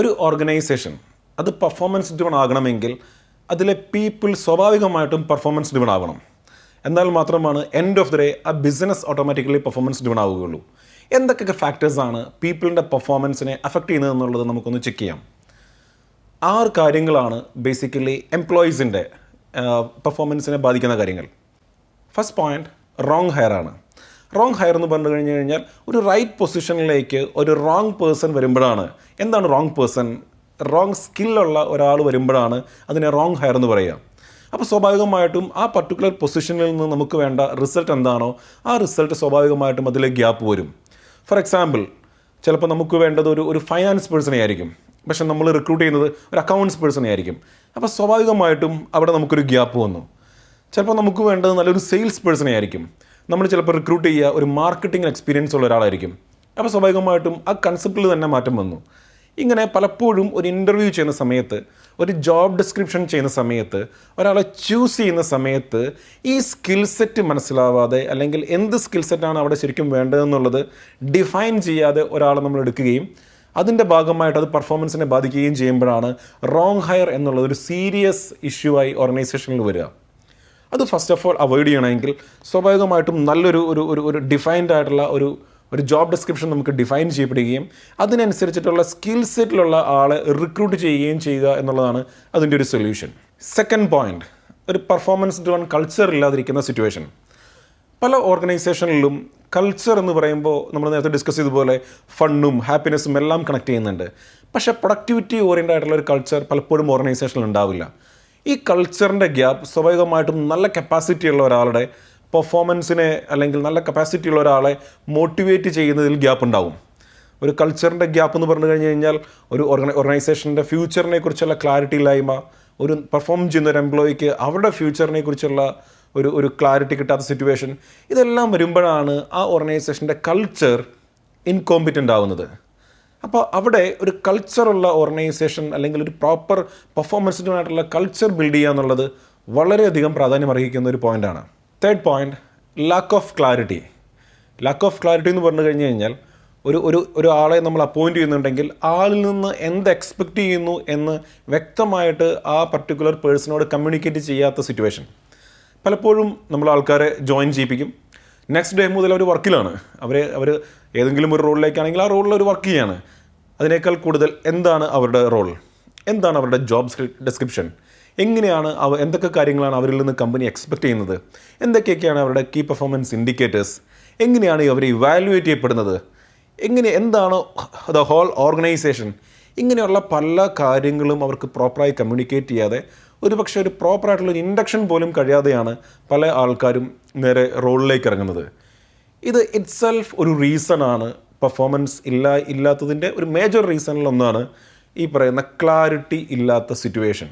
ഒരു ഓർഗനൈസേഷൻ അത് performance driven ആകണമെങ്കിൽ അതിലെ പീപ്പിൾ സ്വാഭാവികമായിട്ടും പെർഫോമൻസ് ഡ്രിവൺ ആവണം. എന്നാൽ മാത്രമാണ് എൻഡ് ഓഫ് ദി ഡേ ആ ബിസിനസ് ഓട്ടോമാറ്റിക്കലി പെർഫോമൻസ് ഡ്രിവൺ ആവുകയുള്ളൂ. എന്തൊക്കെ ഫാക്ടേഴ്സാണ് പീപ്പിളിന്റെ പെർഫോമൻസിനെ അഫക്റ്റ് ചെയ്യുന്നത് എന്നുള്ളത് നമുക്കൊന്ന് ചെക്ക് ചെയ്യാം. ആറ് കാര്യങ്ങളാണ് ബേസിക്കലി എംപ്ലോയീസിന്റെ പെർഫോമൻസിനെ ബാധിക്കുന്ന കാര്യങ്ങൾ. ഫസ്റ്റ് പോയിന്റ് റോങ് ഹയർ ആണ്. റോങ് ഹയർ എന്ന് പറഞ്ഞു കഴിഞ്ഞു കഴിഞ്ഞാൽ ഒരു റൈറ്റ് പൊസിഷനിലേക്ക് ഒരു റോങ് പേഴ്സൺ വരുമ്പോഴാണ്. എന്താണ് റോങ് പേഴ്സൺ റോങ് സ്കില്ലുള്ള ഒരാൾ വരുമ്പോഴാണ് അതിനെ റോങ് ഹയർ എന്ന് പറയുക. അപ്പോൾ സ്വാഭാവികമായിട്ടും ആ പർട്ടിക്കുലർ പൊസിഷനിൽ നിന്ന് നമുക്ക് വേണ്ട റിസൾട്ട് എന്താണോ ആ റിസൾട്ട് സ്വാഭാവികമായിട്ടും അതിൽ ഗ്യാപ്പ് വരും. ഫോർ എക്സാമ്പിൾ ചിലപ്പോൾ നമുക്ക് വേണ്ടത് ഒരു ഒരു ഫൈനാൻസ് പേഴ്സണെ ആയിരിക്കും. പക്ഷെ നമ്മൾ റിക്രൂട്ട് ചെയ്യുന്നത് ഒരു അക്കൗണ്ട്സ് പേഴ്സണെ ആയിരിക്കും. അപ്പോൾ സ്വാഭാവികമായിട്ടും അവിടെ നമുക്കൊരു ഗ്യാപ്പ് വന്നു. ചിലപ്പോൾ നമുക്ക് വേണ്ടത് നല്ലൊരു സെയിൽസ് പേഴ്സണെ ആയിരിക്കും. നമ്മൾ ചിലപ്പോൾ റിക്രൂട്ട് ചെയ്യുക ഒരു മാർക്കറ്റിംഗ് എക്സ്പീരിയൻസ് ഉള്ള ഒരാളായിരിക്കും. അപ്പോൾ സ്വാഭാവികമായിട്ടും ആ കൺസെപ്റ്റിൽ തന്നെ മാറ്റം വന്നു. ഇങ്ങനെ പലപ്പോഴും ഒരു ഇന്റർവ്യൂ ചെയ്യുന്ന സമയത്ത് ഒരു ജോബ് ഡിസ്ക്രിപ്ഷൻ ചെയ്യുന്ന സമയത്ത് ഒരാളെ ചൂസ് ചെയ്യുന്ന സമയത്ത് ഈ സ്കിൽ സെറ്റ് മനസ്സിലാവാതെ അല്ലെങ്കിൽ എന്ത് സ്കിൽ സെറ്റാണ് അവിടെ ശരിക്കും വേണ്ടതെന്നുള്ളത് ഡിഫൈൻ ചെയ്യാതെ ഒരാളെ നമ്മൾ എടുക്കുകയും അതിന്റെ ഭാഗമായിട്ട് അത് പെർഫോമൻസിനെ ബാധിക്കുകയും ചെയ്യുമ്പോഴാണ് റോങ് ഹയർ എന്നുള്ളത് ഒരു സീരിയസ് ഇഷ്യൂ ആയി ഓർഗനൈസേഷനിൽ വരിക. അത് ഫസ്റ്റ് ഓഫ് ഓൾ അവോയ്ഡ് ചെയ്യണമെങ്കിൽ സ്വാഭാവികമായിട്ടും നല്ലൊരു ഒരു ഒരു ഒരു ഡിഫൈൻഡ് ആയിട്ടുള്ള ഒരു ഒരു ജോബ് ഡിസ്ക്രിപ്ഷൻ നമുക്ക് ഡിഫൈൻ ചെയ്യപ്പെടുകയും അതിനനുസരിച്ചിട്ടുള്ള സ്കിൽ സെറ്റിലുള്ള ആളെ റിക്രൂട്ട് ചെയ്യുകയും ചെയ്യുക എന്നുള്ളതാണ് അതിന്റെ ഒരു സൊല്യൂഷൻ സെക്കൻഡ് പോയിന്റ് ഒരു പെർഫോമൻസ് ഡ്രോൺ കൾച്ചർ ഇല്ലാതിരിക്കുന്ന സിറ്റുവേഷൻ പല ഓർഗനൈസേഷനിലും കൾച്ചർ എന്ന് പറയുമ്പോൾ നമ്മൾ നേരത്തെ ഡിസ്കസ് ചെയ്തതുപോലെ ഫണ്ണും ഹാപ്പിനെസ്സും എല്ലാം കണക്ട് ചെയ്യുന്നുണ്ട്. പക്ഷേ പ്രൊഡക്ടിവിറ്റി ഓറിയന്റ് ആയിട്ടുള്ള ഒരു കൾച്ചർ പലപ്പോഴും ഓർഗനൈസേഷനിൽ ഉണ്ടാവില്ല. ഈ കൾച്ചറിന്റെ ഗ്യാപ്പ് സ്വാഭാവികമായിട്ടും നല്ല കപ്പാസിറ്റി ഉള്ള ഒരാളുടെ പെർഫോമൻസിനെ അല്ലെങ്കിൽ നല്ല കപ്പാസിറ്റി ഉള്ള ഒരാളെ മോട്ടിവേറ്റ് ചെയ്യുന്നതിൽ ഗ്യാപ്പ് ഉണ്ടാവും. ഒരു കൾച്ചറിന്റെ ഗ്യാപ്പ് എന്ന് പറഞ്ഞു കഴിഞ്ഞ് കഴിഞ്ഞാൽ ഒരു ഓർഗനൈ ഓർഗനൈസേഷന്റെ ഫ്യൂച്ചറിനെ കുറിച്ചുള്ള ക്ലാരിറ്റി ഇല്ലായ്മ ഒരു പെർഫോം ചെയ്യുന്ന ഒരു എംപ്ലോയിക്ക് അവരുടെ ഫ്യൂച്ചറിനെ കുറിച്ചുള്ള ഒരു ഒരു ക്ലാരിറ്റി കിട്ടാത്ത സിറ്റുവേഷൻ ഇതെല്ലാം വരുമ്പോഴാണ് ആ ഓർഗനൈസേഷന്റെ കൾച്ചർ ഇൻകോമ്പിറ്റന്റ് ആവുന്നത്. അപ്പോൾ അവിടെ ഒരു കൾച്ചറുള്ള ഓർഗനൈസേഷൻ അല്ലെങ്കിൽ ഒരു പ്രോപ്പർ പെർഫോമൻസിനായിട്ടുള്ള കൾച്ചർ ബിൽഡ് ചെയ്യുക എന്നുള്ളത് വളരെയധികം പ്രാധാന്യം അർഹിക്കുന്ന ഒരു പോയിന്റാണ് third point lack of clarity lack of clarity എന്ന് പറഞ്ഞു കഴിഞ്ഞു കഴിഞ്ഞാൽ ഒരു ഒരു ഒരാളെ നമ്മൾ അപ്പോയിന്റ് ചെയ്യുന്നുണ്ടെങ്കിൽ ആളിൽ നിന്ന് എന്ത് എക്സ്പെക്റ്റ് ചെയ്യുന്നു എന്ന് വ്യക്തമായിട്ട് ആ പർട്ടിക്കുലർ പേഴ്സണോട് കമ്മ്യൂണിക്കേറ്റ് ചെയ്യാത്ത സിറ്റുവേഷൻ പലപ്പോഴും നമ്മൾ ആൾക്കാരെ ജോയിൻ ചെയ്യിപ്പിക്കും. നെക്സ്റ്റ് ഡേ മുതൽ അവർ വർക്കിലാണ്. അവർ അവർ ഏതെങ്കിലും ഒരു റോളിലേക്കാണെങ്കിൽ ആ റോളിൽ അവർ വർക്ക് ചെയ്യാണ്. അതിനേക്കാൾ കൂടുതൽ എന്താണ് അവരുടെ റോൾ എന്താണ് അവരുടെ ജോബ് ഡിസ്ക്രിപ്ഷൻ എങ്ങനെയാണ് അവ എന്തൊക്കെ കാര്യങ്ങളാണ് അവരിൽ നിന്ന് കമ്പനി എക്സ്പെക്റ്റ് ചെയ്യുന്നത്? എന്തൊക്കെയൊക്കെയാണ് അവരുടെ കീ പെർഫോമൻസ് ഇൻഡിക്കേറ്റേഴ്സ് എങ്ങനെയാണ് അവർ ഇവാലുവേറ്റ് ചെയ്യപ്പെടുന്നത്? എങ്ങനെ എന്താണ് ദ ഹോൾ ഓർഗനൈസേഷൻ ഇങ്ങനെയുള്ള പല കാര്യങ്ങളും അവർക്ക് പ്രോപ്പറായി കമ്മ്യൂണിക്കേറ്റ് ചെയ്യാതെ ഒരു പക്ഷേ ഒരു പ്രോപ്പറായിട്ടുള്ള ഒരു ഇൻഡക്ഷൻ പോലും കഴിയാതെയാണ് പല ആൾക്കാരും നേരെ റോളിലേക്ക് ഇറങ്ങുന്നത്. ഇത് ഇറ്റ്സെൽഫ് ഒരു റീസണാണ് പെർഫോമൻസ് ഇല്ല ഇല്ലാത്തതിന്റെ ഒരു മേജർ റീസണിലൊന്നാണ് ഈ പറയുന്ന ക്ലാരിറ്റി ഇല്ലാത്ത സിറ്റുവേഷൻ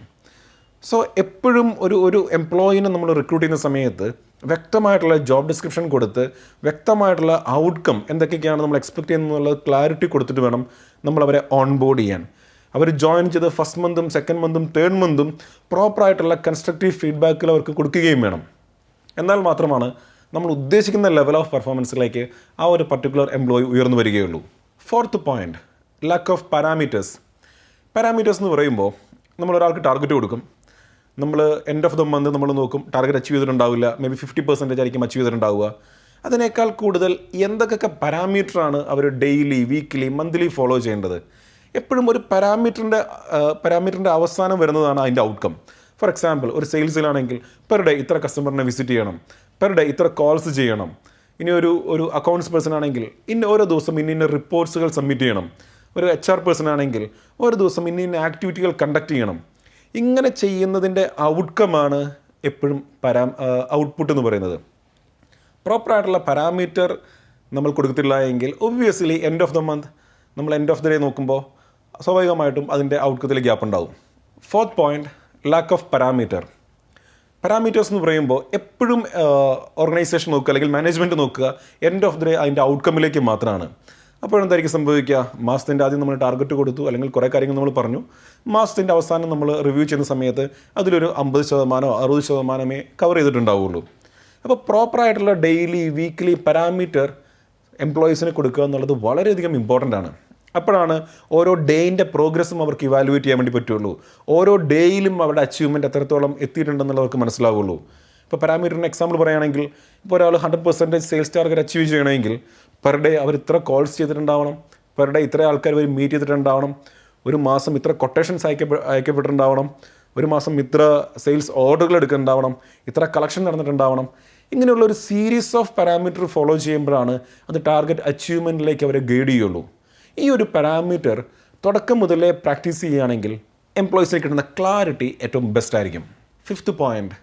സോ എപ്പോഴും ഒരു ഒരു എംപ്ലോയിനെ നമ്മൾ റിക്രൂട്ട് ചെയ്യുന്ന സമയത്ത് വ്യക്തമായിട്ടുള്ള ജോബ് ഡിസ്ക്രിപ്ഷൻ കൊടുത്ത് വ്യക്തമായിട്ടുള്ള ഔട്ട്കം എന്തൊക്കെയാണ് നമ്മൾ എക്സ്പെക്ട് ചെയ്യുന്നത് ക്ലാരിറ്റി കൊടുത്തിട്ട് വേണം നമ്മൾ അവരെ ഓൺ ചെയ്യാൻ. അവർ ജോയിൻ ചെയ്ത് ഫസ്റ്റ് മന്തും സെക്കൻഡ് മന്തും തേർഡ് മന്തും പ്രോപ്പറായിട്ടുള്ള കൺസ്ട്രക്റ്റീവ് ഫീഡ്ബാക്കുകൾ അവർക്ക് കൊടുക്കുകയും വേണം. എന്നാൽ മാത്രമാണ് നമ്മൾ ഉദ്ദേശിക്കുന്ന ലെവൽ ഓഫ് പെർഫോമൻസിലേക്ക് ആ ഒരു പർട്ടിക്കുലർ എംപ്ലോയി ഉയർന്നു വരികയുള്ളൂ. Fourth point lack of parameters parameters എന്ന് പറയുമ്പോൾ നമ്മൾ ഒരാൾക്ക് ടാർഗറ്റ് കൊടുക്കും. നമ്മൾ എൻഡ് ഓഫ് ദ മന്ത് നമ്മൾ നോക്കും ടാർഗറ്റ് അച്ചീവ് ചെയ്തിട്ടുണ്ടാവില്ല മേ ബി ഫിഫ്റ്റി പെർസെന്റേജ് ആയിരിക്കും അച്ചീവ് ചെയ്തിട്ടുണ്ടാവുക. അതിനേക്കാൾ കൂടുതൽ എന്തൊക്കെ പാരാമീറ്ററാണ് അവർ ഡെയിലി വീക്ക്ലി മന്ത്ലി ഫോളോ ചെയ്യേണ്ടത്? എപ്പോഴും ഒരു പാരാമീറ്ററിന്റെ പാരാമീറ്ററിന്റെ അവസാനം വരുന്നതാണ് അതിന്റെ ഔട്ട്കം ഫോർ എക്സാമ്പിൾ ഒരു സെയിൽസിലാണെങ്കിൽ പെർ ഡേ ഇത്ര കസ്റ്റമറിനെ വിസിറ്റ് ചെയ്യണം. പെർ ഡേ ഇത്ര കോൾസ് ചെയ്യണം. ഇനി ഒരു ഒരു അക്കൗണ്ട്സ് പേഴ്സൺ ആണെങ്കിൽ ഇന്ന ഓരോ ദിവസം ഇന്ന ഇന്ന റിപ്പോർട്ട്സുകൾ സബ്മിറ്റ് ചെയ്യണം. ഒരു എച്ച് ആർ പേഴ്സൺ ആണെങ്കിൽ ഓരോ ദിവസം ഇന്ന ഇന്ന ആക്ടിവിറ്റികൾ കണ്ടക്ട് ചെയ്യണം. ഇങ്ങനെ ചെയ്യുന്നതിന്റെ ഔട്ട്കമാണ് എപ്പോഴും പരാ ഔട്ട്പുട്ട് എന്ന് പറയുന്നത്. പ്രോപ്പറായിട്ടുള്ള പാരാമീറ്റർ നമ്മൾ കൊടുത്തിട്ടില്ല എങ്കിൽ obviously end of the month നമ്മൾ എൻഡ് ഓഫ് ദ ഡേ നോക്കുമ്പോൾ സ്വാഭാവികമായിട്ടും അതിന്റെ ഔട്ട്കത്തിൽ ഗ്യാപ്പ് ഉണ്ടാകും fourth point lack of parameter parameters എന്ന് പറയുമ്പോൾ എപ്പോഴും ഓർഗനൈസേഷൻ നോക്കുക അല്ലെങ്കിൽ മാനേജ്മെന്റ് നോക്കുക എൻഡ് ഓഫ് ദി ഡേ അതിന്റെ ഔട്ട്കമ്മിലേക്ക് മാത്രമാണ്. അപ്പോഴെന്തായിരിക്കും സംഭവിക്കുക? മാസത്തിന്റെ ആദ്യം നമ്മൾ ടാർഗറ്റ് കൊടുത്തു അല്ലെങ്കിൽ കുറേ കാര്യങ്ങൾ നമ്മൾ പറഞ്ഞു. മാസത്തിന്റെ അവസാനം നമ്മൾ റിവ്യൂ ചെയ്യുന്ന സമയത്ത് അതിലൊരു അമ്പത് ശതമാനമോ അറുപത് ശതമാനമേ കവർ ചെയ്തിട്ടുണ്ടാവുള്ളൂ. അപ്പോൾ പ്രോപ്പറായിട്ടുള്ള ഡെയിലി വീക്ക്ലി പാരാമീറ്റർ എംപ്ലോയീസിന് കൊടുക്കുക എന്നുള്ളത് വളരെയധികം ഇമ്പോർട്ടന്റ് ആണ്. അപ്പോഴാണ് ഓരോ ഡേയിന്റെ പ്രോഗ്രസ്സും അവർക്ക് ഇവാലുവേറ്റ് ചെയ്യാൻ വേണ്ടി പറ്റുള്ളൂ. ഓരോ ഡേയിലും അവരുടെ അച്ചീവ്മെന്റ് എത്രത്തോളം എത്തിയിട്ടുണ്ടെന്നുള്ളവർക്ക് മനസ്സിലാവുള്ളൂ. ഇപ്പോൾ പാരാമീറ്ററിന് എക്സാമ്പിൾ പറയുകയാണെങ്കിൽ ഇപ്പോൾ ഒരാൾ hundred percentage sales target achieve ചെയ്യണമെങ്കിൽ പെർ ഡേ അവർ ഇത്ര കോൾസ് ചെയ്തിട്ടുണ്ടാവണം പെർ ഡേ ഇത്ര ആൾക്കാർ അവർ മീറ്റ് ചെയ്തിട്ടുണ്ടാവണം ഒരു മാസം ഇത്ര കൊട്ടേഷൻസ് അയക്കപ്പെ അയക്കപ്പെട്ടിട്ടുണ്ടാവണം ഒരു മാസം ഇത്ര സെയിൽസ് ഓർഡറുകൾ എടുക്കുന്നുണ്ടാവണം ഇത്ര കളക്ഷൻ നടന്നിട്ടുണ്ടാവണം ഇങ്ങനെയുള്ള ഒരു സീരീസ് ഓഫ് പാരാമീറ്റർ ഫോളോ ചെയ്യുമ്പോഴാണ് അത് ടാർഗറ്റ് അച്ചീവ്മെന്റിലേക്ക് അവരെ ഗൈഡ് ചെയ്യുള്ളൂ. ഈ ഒരു പാരാമീറ്റർ തുടക്കം മുതലേ പ്രാക്ടീസ് ചെയ്യുകയാണെങ്കിൽ എംപ്ലോയീസിന് കിട്ടുന്ന ക്ലാരിറ്റി ഏറ്റവും ബെസ്റ്റ് ആയിരിക്കും. Fifth point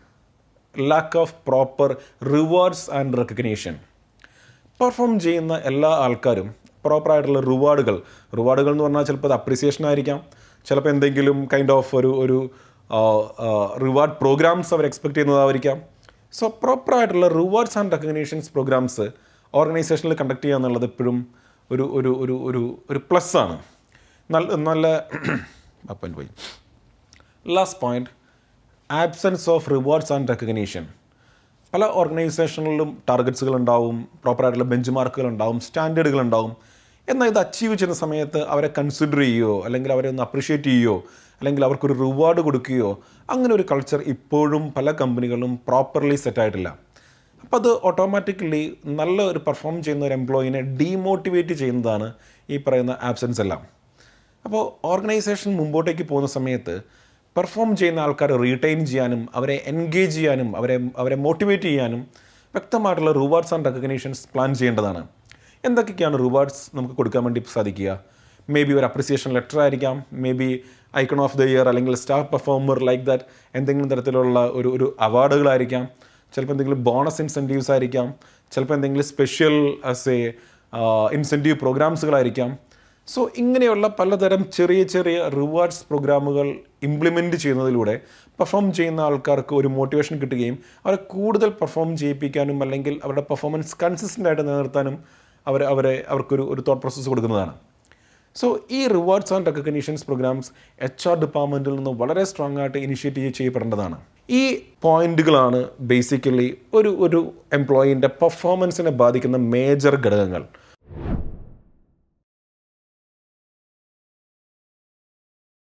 lack of proper rewards and recognition perform ചെയ്യുന്ന എല്ലാ ആൾക്കാരും പ്രോപ്പറായിട്ടുള്ള റിവാർഡുകൾ റിവാർഡുകൾ എന്ന് പറഞ്ഞാൽ ചിലപ്പോൾ അത് അപ്രിസിയേഷൻ ആയിരിക്കാം. ചിലപ്പോൾ എന്തെങ്കിലും കൈൻഡ് ഓഫ് ഒരു ഒരു റിവാർഡ് പ്രോഗ്രാംസ് അവർ എക്സ്പെക്ട് ചെയ്യുന്നതായിരിക്കാം. സോ പ്രോപ്പറായിട്ടുള്ള റിവാർഡ്സ് ആൻഡ് റെക്കഗ്നീഷൻസ് പ്രോഗ്രാംസ് ഓർഗനൈസേഷനിൽ കണ്ടക്ട് ചെയ്യുക എന്നുള്ളത് എപ്പോഴും ഒരു ഒരു ഒരു ഒരു ഒരു പ്ലസ് ആണ്. നല്ല നല്ല അപ്പൻ പോയി. Last point absence of rewards and recognition പല ഓർഗനൈസേഷനുകളിലും ടാർഗറ്റ്സുകൾ ഉണ്ടാവും പ്രോപ്പറായിട്ടുള്ള ബെഞ്ച് മാർക്കുകൾ ഉണ്ടാവും സ്റ്റാൻഡേർഡുകൾ ഉണ്ടാവും എന്നാൽ ഇത് അച്ചീവ് ചെയ്യുന്ന സമയത്ത് അവരെ കൺസിഡർ ചെയ്യുകയോ അല്ലെങ്കിൽ അവരെ ഒന്ന് അപ്രിഷ്യേറ്റ് ചെയ്യുകയോ അല്ലെങ്കിൽ അവർക്കൊരു റിവാർഡ് കൊടുക്കുകയോ അങ്ങനെ ഒരു കൾച്ചർ ഇപ്പോഴും പല കമ്പനികളും പ്രോപ്പർലി സെറ്റായിട്ടില്ല അപ്പോൾ അത് ഓട്ടോമാറ്റിക്കലി നല്ല ഒരു പെർഫോം ചെയ്യുന്ന ഒരു എംപ്ലോയിനെ ഡീമോട്ടിവേറ്റ് ചെയ്യുന്നതാണ് ഈ പറയുന്ന ആബ്സെൻസ് എല്ലാം. അപ്പോൾ ഓർഗനൈസേഷൻ മുമ്പോട്ടേക്ക് പോകുന്ന സമയത്ത് പെർഫോം ചെയ്യുന്ന ആൾക്കാരെ റീറ്റെയിൻ ചെയ്യാനും അവരെ എൻഗേജ് ചെയ്യാനും അവരെ അവരെ മോട്ടിവേറ്റ് ചെയ്യാനും വ്യക്തമായിട്ടുള്ള റിവാർഡ്സ് ആൻഡ് റെക്കഗ്നീഷൻസ് പ്ലാൻ ചെയ്യേണ്ടതാണ്. എന്തൊക്കെയാണ് റിവാർഡ്സ് നമുക്ക് കൊടുക്കാൻ വേണ്ടി സാധിക്കുക? മേ ബി ഒരു അപ്രിസിയേഷൻ ലെറ്റർ ആയിരിക്കാം maybe icon of the year അല്ലെങ്കിൽ സ്റ്റാർ പെർഫോമർ ലൈക്ക് ദാറ്റ് എന്തെങ്കിലും തരത്തിലുള്ള ഒരു ഒരു അവാർഡുകളായിരിക്കാം ചിലപ്പോൾ എന്തെങ്കിലും ബോണസ് ഇൻസെന്റീവ്സ് ആയിരിക്കാം. ചിലപ്പോൾ എന്തെങ്കിലും സ്പെഷ്യൽ എ ഇൻസെന്റീവ് പ്രോഗ്രാംസുകളായിരിക്കാം സോ ഇങ്ങനെയുള്ള പലതരം ചെറിയ ചെറിയ റിവാർഡ്സ് പ്രോഗ്രാമുകൾ ഇംപ്ലിമെന്റ് ചെയ്യുന്നതിലൂടെ പെർഫോം ചെയ്യുന്ന ആൾക്കാർക്ക് ഒരു മോട്ടിവേഷൻ കിട്ടുകയും അവരെ കൂടുതൽ പെർഫോം ചെയ്യിപ്പിക്കാനും അല്ലെങ്കിൽ അവരുടെ പെർഫോമൻസ് കൺസിസ്റ്റന്റ് ആയിട്ട് നിലനിർത്താനും അവർ അവരെ അവർക്കൊരു ഒരു തോട്ട് പ്രോസസ്സ് കൊടുക്കുന്നതാണ്. സോ ഈ rewards and recognitions programs H R ഡിപ്പാർട്ട്മെന്റിൽ നിന്ന് വളരെ സ്ട്രോങ് ആയിട്ട് ഇനിഷ്യേറ്റ് ചെയ്യപ്പെടേണ്ടതാണ്. ഈ പോയിന്റുകളാണ് ബേസിക്കലി ഒരു ഒരു എംപ്ലോയീന്റെ പെർഫോമൻസിനെ ബാധിക്കുന്ന മേജർ ഘടകങ്ങൾ.